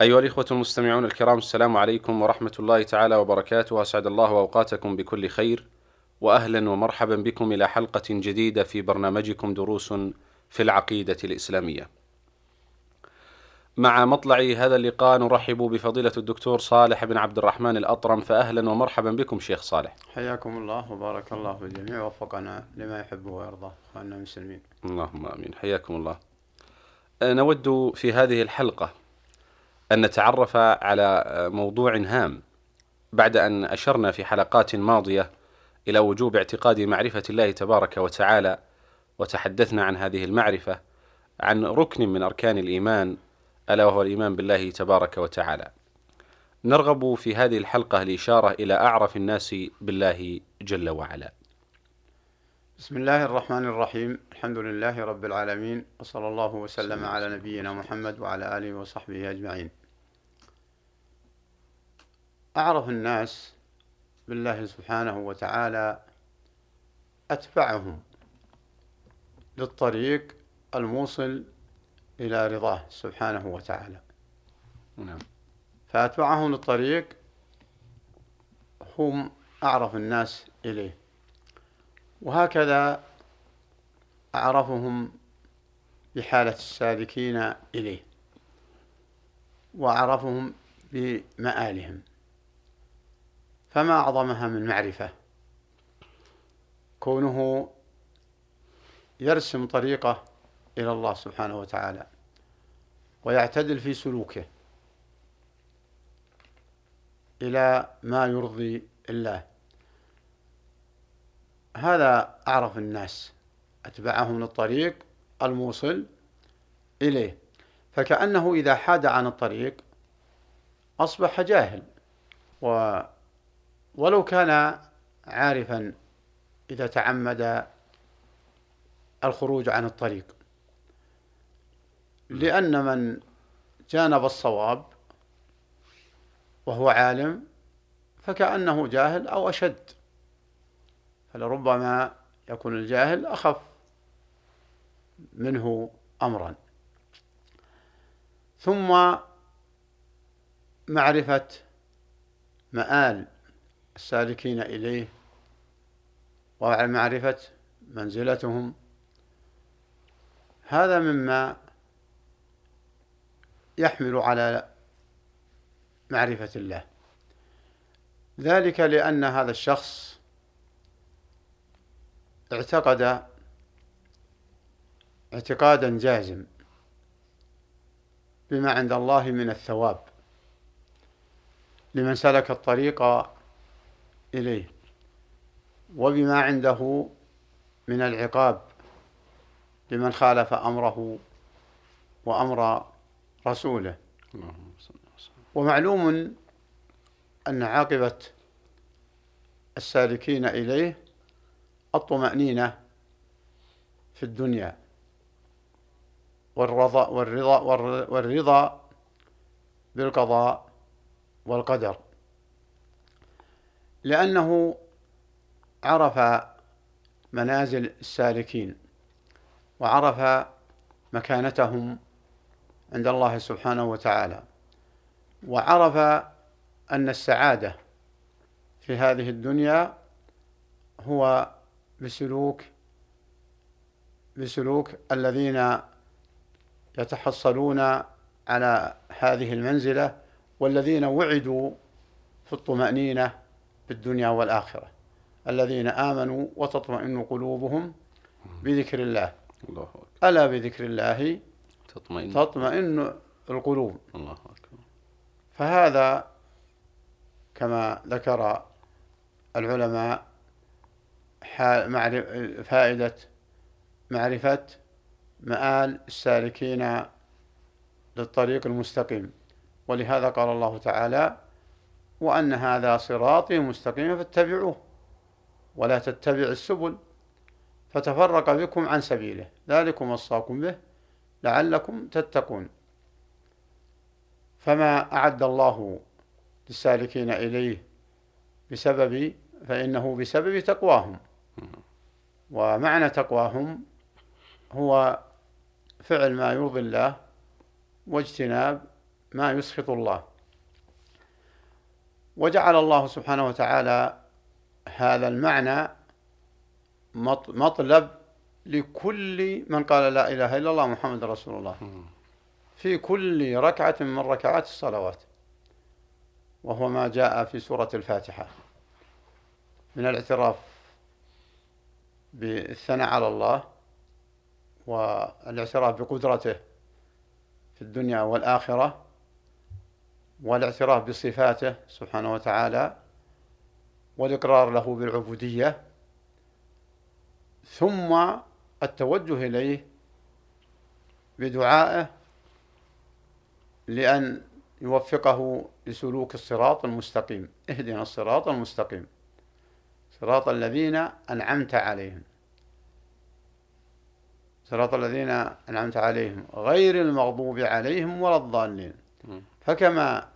أيها الإخوة المستمعون الكرام السلام عليكم ورحمة الله تعالى وبركاته. أسعد الله أوقاتكم بكل خير وأهلا ومرحبا بكم إلى حلقة جديدة في برنامجكم دروس في العقيدة الإسلامية. مع مطلع هذا اللقاء نرحب بفضيلة الدكتور صالح بن عبد الرحمن الأطرم. فأهلا ومرحبا بكم شيخ صالح. حياكم الله وبارك الله في الجميع ووفقنا لما يحب ويرضى أخواننا المسلمين. اللهم آمين. حياكم الله. نود في هذه الحلقة أن نتعرف على موضوع هام بعد أن أشرنا في حلقات ماضية إلى وجوب اعتقاد معرفة الله تبارك وتعالى وتحدثنا عن هذه المعرفة عن ركن من أركان الإيمان ألا وهو الإيمان بالله تبارك وتعالى. نرغب في هذه الحلقة الاشاره إلى أعرف الناس بالله جل وعلا. بسم الله الرحمن الرحيم الحمد لله رب العالمين وصلى الله وسلم على نبينا محمد وعلى آله وصحبه أجمعين أعرف الناس بالله سبحانه وتعالى أتبعهم للطريق الموصل إلى رضاه سبحانه وتعالى. نعم. فأتبعهم للطريق هم أعرف الناس إليه. وهكذا أعرفهم بحالة السالكين إليه. وأعرفهم بمآلهم. فما أعظمها من معرفة. كونه يرسم طريقه إلى الله سبحانه وتعالى ويعتدل في سلوكه إلى ما يرضي الله. هذا أعرف الناس أتبعهم للطريق الموصل إليه. فكأنه إذا حاد عن الطريق أصبح جاهل و ولو كان عارفا إذا تعمد الخروج عن الطريق. لأن من جانب الصواب وهو عالم فكأنه جاهل أو أشد. فلربما يكون الجاهل أخف منه أمرا. ثم معرفة مآل السالكين إليه ومعرفة منزلتهم. هذا مما يحمل على معرفة الله. ذلك لأن هذا الشخص اعتقد اعتقادا جازم بما عند الله من الثواب. لمن سلك الطريق إليه. وبما عنده من العقاب لمن خالف أمره وأمر رسوله. ومعلوم أن عاقبة السالكين إليه الطمأنينة في الدنيا والرضا والرضا والرضا بالقضاء والقدر. لأنه عرف منازل السالكين وعرف مكانتهم عند الله سبحانه وتعالى وعرف أن السعادة في هذه الدنيا هو بسلوك بسلوك الذين يتحصلون على هذه المنزلة والذين وعدوا في الطمأنينة في الدنيا والآخرة. الذين آمنوا وتطمئن قلوبهم بذكر الله. الله أكبر. ألا بذكر الله تطمئن. تطمئن القلوب. الله أكبر. فهذا كما ذكر العلماء فائدة معرفة مآل السالكين للطريق المستقيم. ولهذا قال الله تعالى وأن هذا صراطي مستقيما فاتبعوه ولا تتبع السبل. فتفرق بكم عن سبيله ذلكم وصاكم به لعلكم تتقون. فما أعد الله للسالكين إليه بسبب فإنه بسبب تقواهم. ومعنى تقواهم هو فعل ما يرضي الله واجتناب ما يسخط الله. وجعل الله سبحانه وتعالى هذا المعنى مطلب لكل من قال لا إله إلا الله محمد رسول الله. في كل ركعة من ركعات الصلوات. وهو ما جاء في سورة الفاتحة. من الاعتراف بالثناء على الله والإعتراف بقدرته في الدنيا والآخرة والاعتراف بصفاته سبحانه وتعالى والإقرار له بالعبودية ثم التوجه إليه بدعائه لأن يوفقه لسلوك الصراط المستقيم. اهدنا الصراط المستقيم. صراط الذين أنعمت عليهم. صراط الذين أنعمت عليهم. غير المغضوب عليهم ولا الضالين. فكما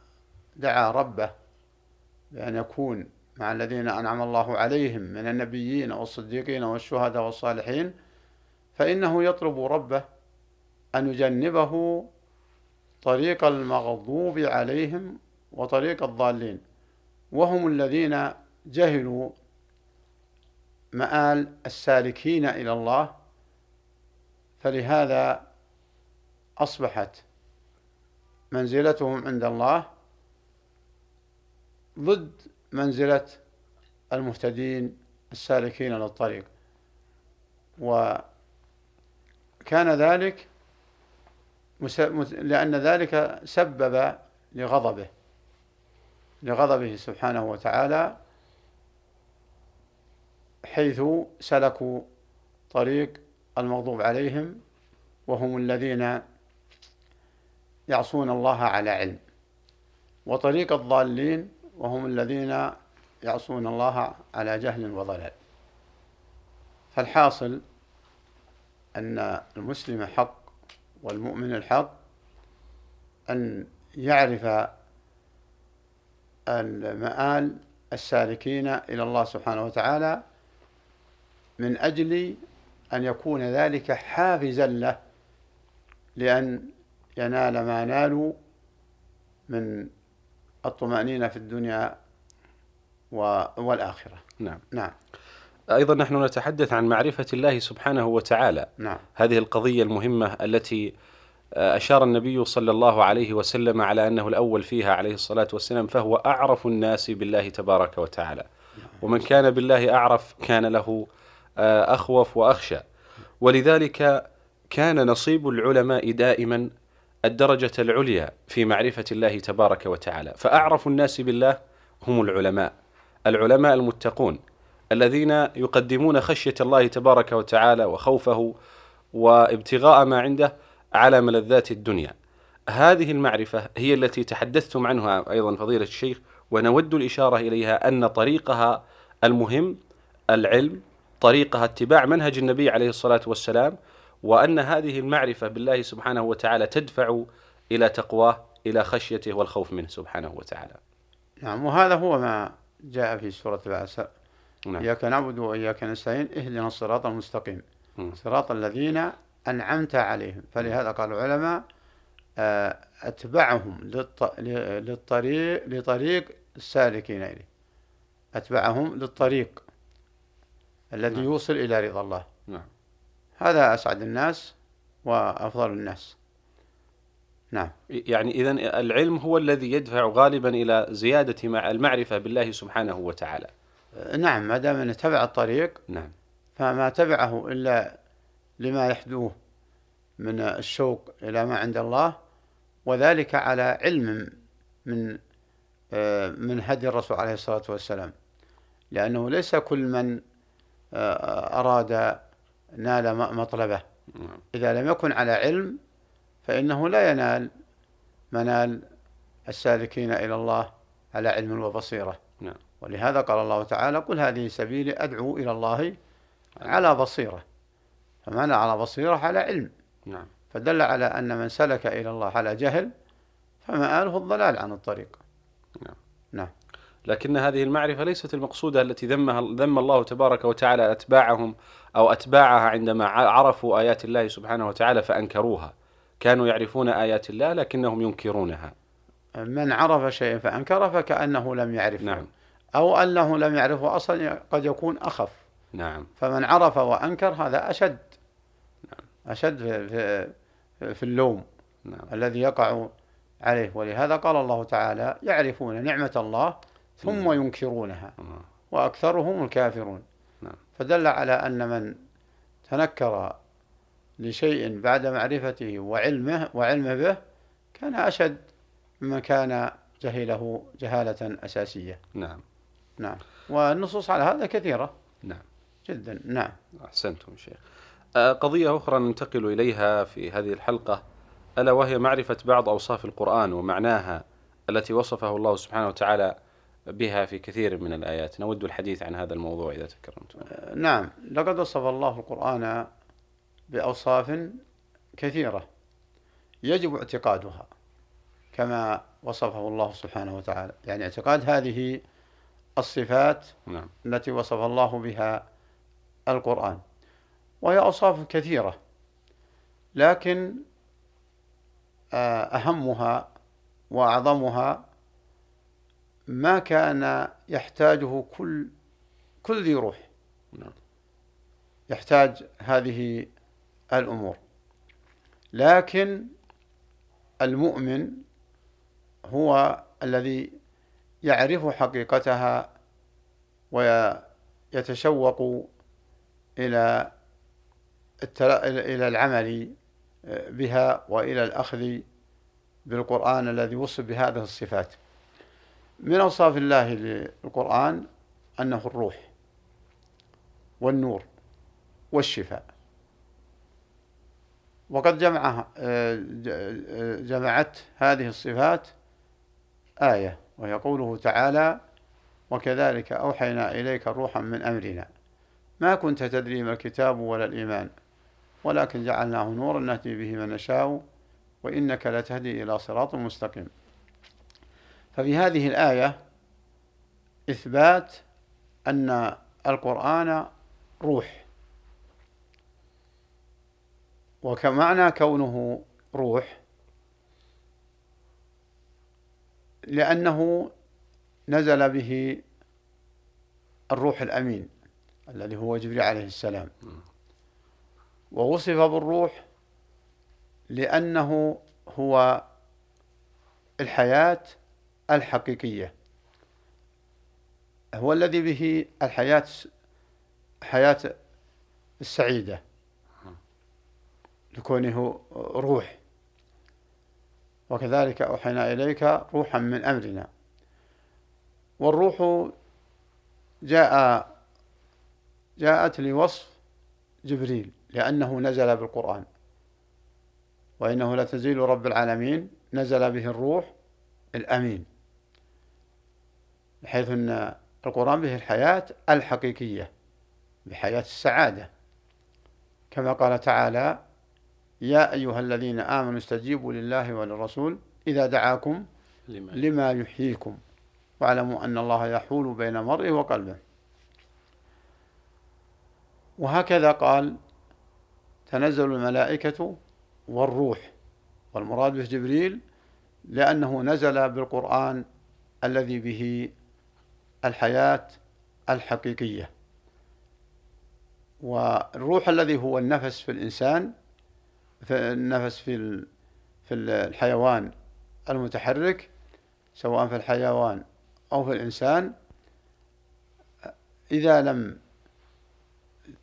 دعا ربه بأن يكون مع الذين أنعم الله عليهم من النبيين والصديقين والشهداء والصالحين فإنه يطلب ربه أن يجنبه طريق المغضوب عليهم وطريق الضالين. وهم الذين جهلوا مآل السالكين إلى الله فلهذا أصبحت منزلتهم عند الله ضد منزلة المهتدين السالكين للطريق. وكان ذلك لأن ذلك سبب لغضبه لغضبه سبحانه وتعالى حيث سلكوا طريق المغضوب عليهم وهم الذين يعصون الله على علم. وطريق الضالين وهم الذين يعصون الله على جهل وضلال. فالحاصل أن المسلم حق والمؤمن الحق أن يعرف المآل السالكين إلى الله سبحانه وتعالى من أجل أن يكون ذلك حافزا له لأن ينال ما نالوا من الطمأنينة في الدنيا والآخرة. نعم. نعم. أيضا نحن نتحدث عن معرفة الله سبحانه وتعالى. نعم. هذه القضية المهمة التي آه، أشار النبي صلى الله عليه وسلم على أنه الأول فيها عليه الصلاة والسلام فهو أعرف الناس بالله تبارك وتعالى. ومن كان بالله أعرف كان له آه، أخوف وأخشى. ولذلك كان نصيب العلماء دائما الدرجة العليا في معرفة الله تبارك وتعالى. فأعرف الناس بالله هم العلماء العلماء المتقون الذين يقدمون خشية الله تبارك وتعالى وخوفه وابتغاء ما عنده على ملذات الدنيا. هذه المعرفة هي التي تحدثتم عنها أيضا فضيلة الشيخ ونود الإشارة إليها أن طريقها المهم العلم طريقها اتباع منهج النبي عليه الصلاة والسلام وأن هذه المعرفة بالله سبحانه وتعالى تدفع إلى تقواه إلى خشيته والخوف منه سبحانه وتعالى نعم وهذا هو ما جاء في سورة العسر نعم. إياك نعبد وإياك نستعين اهدنا الصراط المستقيم م. صراط الذين أنعمت عليهم فلهذا قال العلماء آه، أتبعهم للطريق لطريق السالكين إليه أتبعهم للطريق الذي نعم. يوصل إلى رضا الله نعم. هذا أسعد الناس وأفضل الناس. نعم. يعني إذا العلم هو الذي يدفع غالبا إلى زيادة مع المعرفة بالله سبحانه وتعالى. نعم ما دام تبع الطريق نعم. فما تبعه إلا لما يحدوه من الشوق إلى ما عند الله وذلك على علم من من هدي الرسول عليه الصلاة والسلام. لأنه ليس كل من آه، أراد نال مطلبه. نعم. إذا لم يكن على علم فإنه لا ينال منال السالكين إلى الله على علم وبصيرة. نعم. ولهذا قال الله تعالى قل هذه سبيلي أدعو إلى الله على بصيرة. فمعنى على بصيرة على علم. نعم. فدل على أن من سلك إلى الله على جهل فمآله الضلال عن الطريق. لكن هذه المعرفة ليست المقصودة التي ذمها ذم الله تبارك وتعالى أتباعهم أو أتباعها عندما عرفوا آيات الله سبحانه وتعالى فأنكروها. كانوا يعرفون آيات الله لكنهم ينكرونها. من عرف شيئا فأنكر فكأنه لم يعرفه. نعم. أو أنه لم يعرفه أصلا قد يكون أخف. نعم. فمن عرف وأنكر هذا أشد. أشد في, في, في اللوم نعم. الذي يقع عليه. ولهذا قال الله تعالى يعرفون نعمة الله ثم ينكرونها. نعم. وأكثرهم الكافرون. نعم. فدل على أن من تنكر لشيء بعد معرفته وعلمه وعلمه به كان أشد ممن كان جهله جهالة أساسية. نعم. نعم. والنصوص على هذا كثيرة. نعم. جدا. نعم. أحسنتم شيخ. آه، قضية أخرى ننتقل إليها في هذه الحلقة ألا وهي معرفة بعض أوصاف القرآن ومعناها التي وصفه الله سبحانه وتعالى بها في كثير من الآيات. نود الحديث عن هذا الموضوع إذا تكرمتم. نعم. لقد وصف الله القرآن بأوصاف كثيرة يجب اعتقادها كما وصفه الله سبحانه وتعالى. يعني اعتقاد هذه الصفات نعم. التي وصف الله بها القرآن. وهي أوصاف كثيرة لكن آه، أهمها وأعظمها ما كان يحتاجه كل كل ذي روح. نعم. يحتاج هذه الأمور. لكن المؤمن هو الذي يعرف حقيقتها ويتشوق إلى إلى العمل بها وإلى الأخذ بالقرآن الذي وصف بهذه الصفات. من أوصاف الله للقرآن أنه الروح والنور والشفاء. وقد جمع جمعت هذه الصفات آية وهي قوله تعالى وكذلك أوحينا إليك روحا من أمرنا. ما كنت تدري ما الكتاب ولا الإيمان ولكن جعلناه نورا نهدي به من نشاء وإنك لتهدي إلى صراط مستقيم. ففي هذه الآية إثبات أن القرآن روح. وكمعنى كونه روح لأنه نزل به الروح الأمين الذي هو جبريل عليه السلام. ووصف بالروح لأنه هو الحياة الحقيقية. هو الذي به الحياة حياة السعيدة. لكونه روح. وكذلك أوحينا إليك روحا من أمرنا. والروح جاء جاءت لوصف جبريل لأنه نزل بالقرآن. وإنه لتنزيل رب العالمين نزل به الروح الأمين. بحيث أن القرآن به الحياة الحقيقية بحياة السعادة. كما قال تعالى يا أيها الذين آمنوا استجيبوا لله وللرسول إذا دعاكم لما, يحييكم. واعلموا أن الله يحول بين المرء وقلبه. وهكذا قال تنزل الملائكة والروح. والمراد به جبريل لأنه نزل بالقرآن الذي به الحياة الحقيقية. والروح الذي هو النفس في الإنسان في النفس في في الحيوان المتحرك سواء في الحيوان أو في الإنسان إذا لم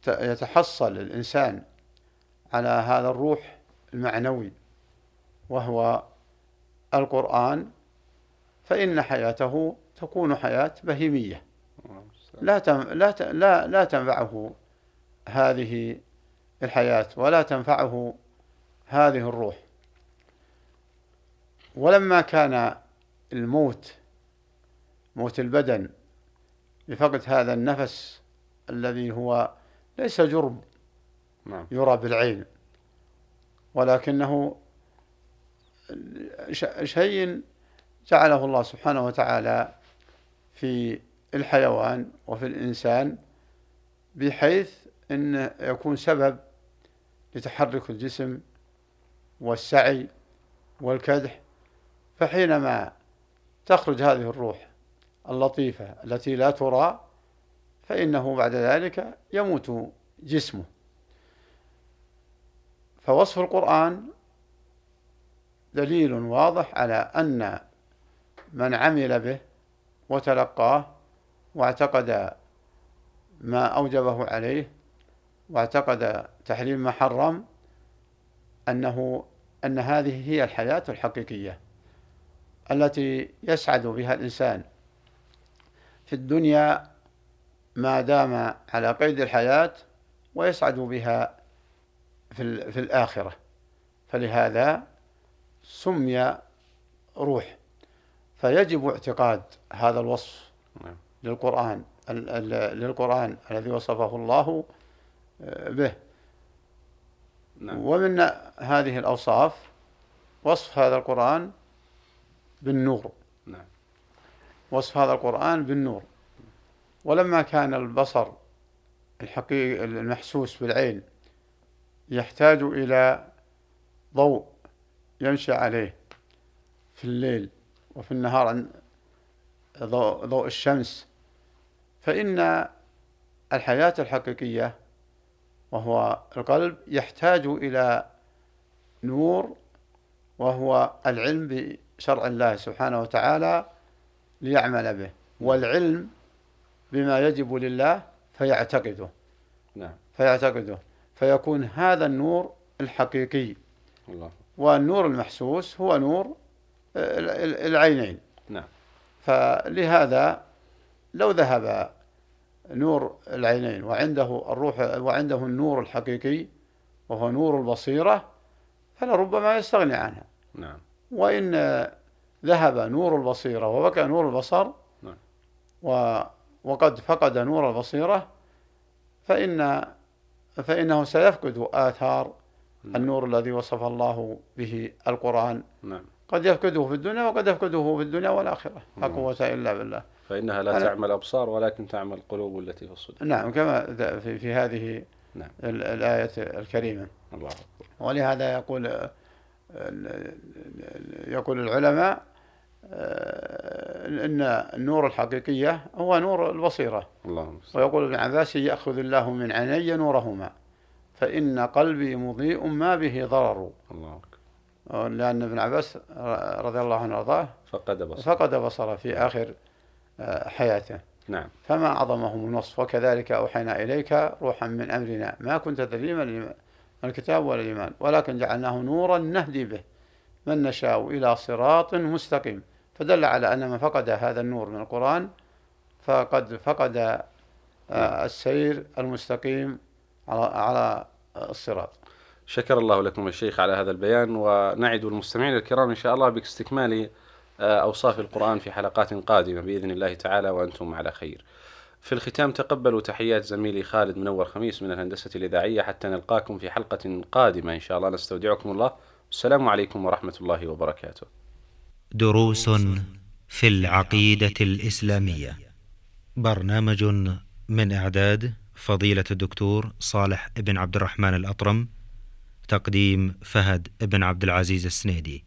يتحصل الإنسان على هذا الروح المعنوي وهو القرآن فإن حياته تكون حياة بهيمية. لا لا لا لا تنفعه هذه الحياة ولا تنفعه هذه الروح. ولما كان الموت موت البدن بفقد هذا النفس الذي هو ليس جرم نعم. يرى بالعين ولكنه شيء جعله الله سبحانه وتعالى في الحيوان وفي الإنسان بحيث أن يكون سبب لتحرك الجسم والسعي والكدح. فحينما تخرج هذه الروح اللطيفة التي لا ترى فإنه بعد ذلك يموت جسمه. فوصف القرآن دليل واضح على أن من عمل به وتلقاه واعتقد ما أوجبه عليه واعتقد تحريم ما حرم أنه أن هذه هي الحياة الحقيقية التي يسعد بها الإنسان في الدنيا ما دام على قيد الحياة ويسعد بها في, في الآخرة. فلهذا سمي روح فيجب اعتقاد هذا الوصف نعم. للقرآن للقرآن الذي وصفه الله آه، به نعم. ومن هذه الأوصاف وصف هذا القرآن بالنور نعم. وصف هذا القرآن بالنور ولما كان البصر الحقيقي المحسوس بالعين يحتاج إلى ضوء يمشي عليه في الليل وفي النهار عن ضوء, ضوء الشمس. فإن الحياة الحقيقية وهو القلب يحتاج إلى نور وهو العلم بشرع الله سبحانه وتعالى ليعمل به والعلم بما يجب لله فيعتقده. نعم. فيعتقده. فيكون هذا النور الحقيقي. الله. والنور المحسوس هو نور العينين. نعم. فلهذا لو ذهب نور العينين وعنده الروح وعنده النور الحقيقي وهو نور البصيرة فلربما يستغني عنها. نعم. وإن ذهب نور البصيرة وبقى نور البصر نعم. و وقد فقد نور البصيرة فإن فإنه سيفقد آثار نعم. النور الذي وصف الله به القرآن. نعم. قد يفقده في الدنيا وقد يفقده في الدنيا والآخرة. لا نعم. قوة إلا بالله. فإنها لا تعمل أبصار ولكن تعمل قلوب التي في الصدور. نعم كما في, في هذه نعم. ال- الآية الكريمة. الله أكبر. ولهذا يقول يقول العلماء آه، إن النور الحقيقية هو نور البصيرة. اللهم. ويقول ابن عباس يأخذ الله من عيني نورهما فإن قلبي مضيء ما به ضرر. الله لأن ابن عباس رضي الله عنه وارضاه فقد بصر. فقد بصره في آخر آه، حياته. نعم. فما أعظمه من وصف وكذلك أوحينا إليك روحا من أمرنا. ما كنت تدري ما الإيمان- ما الكتاب ولا الإيمان ولكن جعلناه نورا نهدي به. من نشاء إلى صراط مستقيم. فدل على أن من فقد هذا النور من القرآن فقد فقد آه، السير المستقيم على على الصراط. شكر الله لكم الشيخ على هذا البيان ونعد المستمعين الكرام إن شاء الله باستكمال آه، أوصاف القرآن في حلقات قادمة بإذن الله تعالى وأنتم على خير. في الختام تقبلوا تحيات زميلي خالد منور خميس من الهندسة الإذاعية حتى نلقاكم في حلقة قادمة إن شاء الله نستودعكم الله. السلام عليكم ورحمة الله وبركاته. دروس في العقيدة الإسلامية. برنامج من إعداد فضيلة الدكتور صالح بن عبد الرحمن الأطرم. تقديم فهد بن عبد العزيز السنيدي.